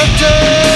the day.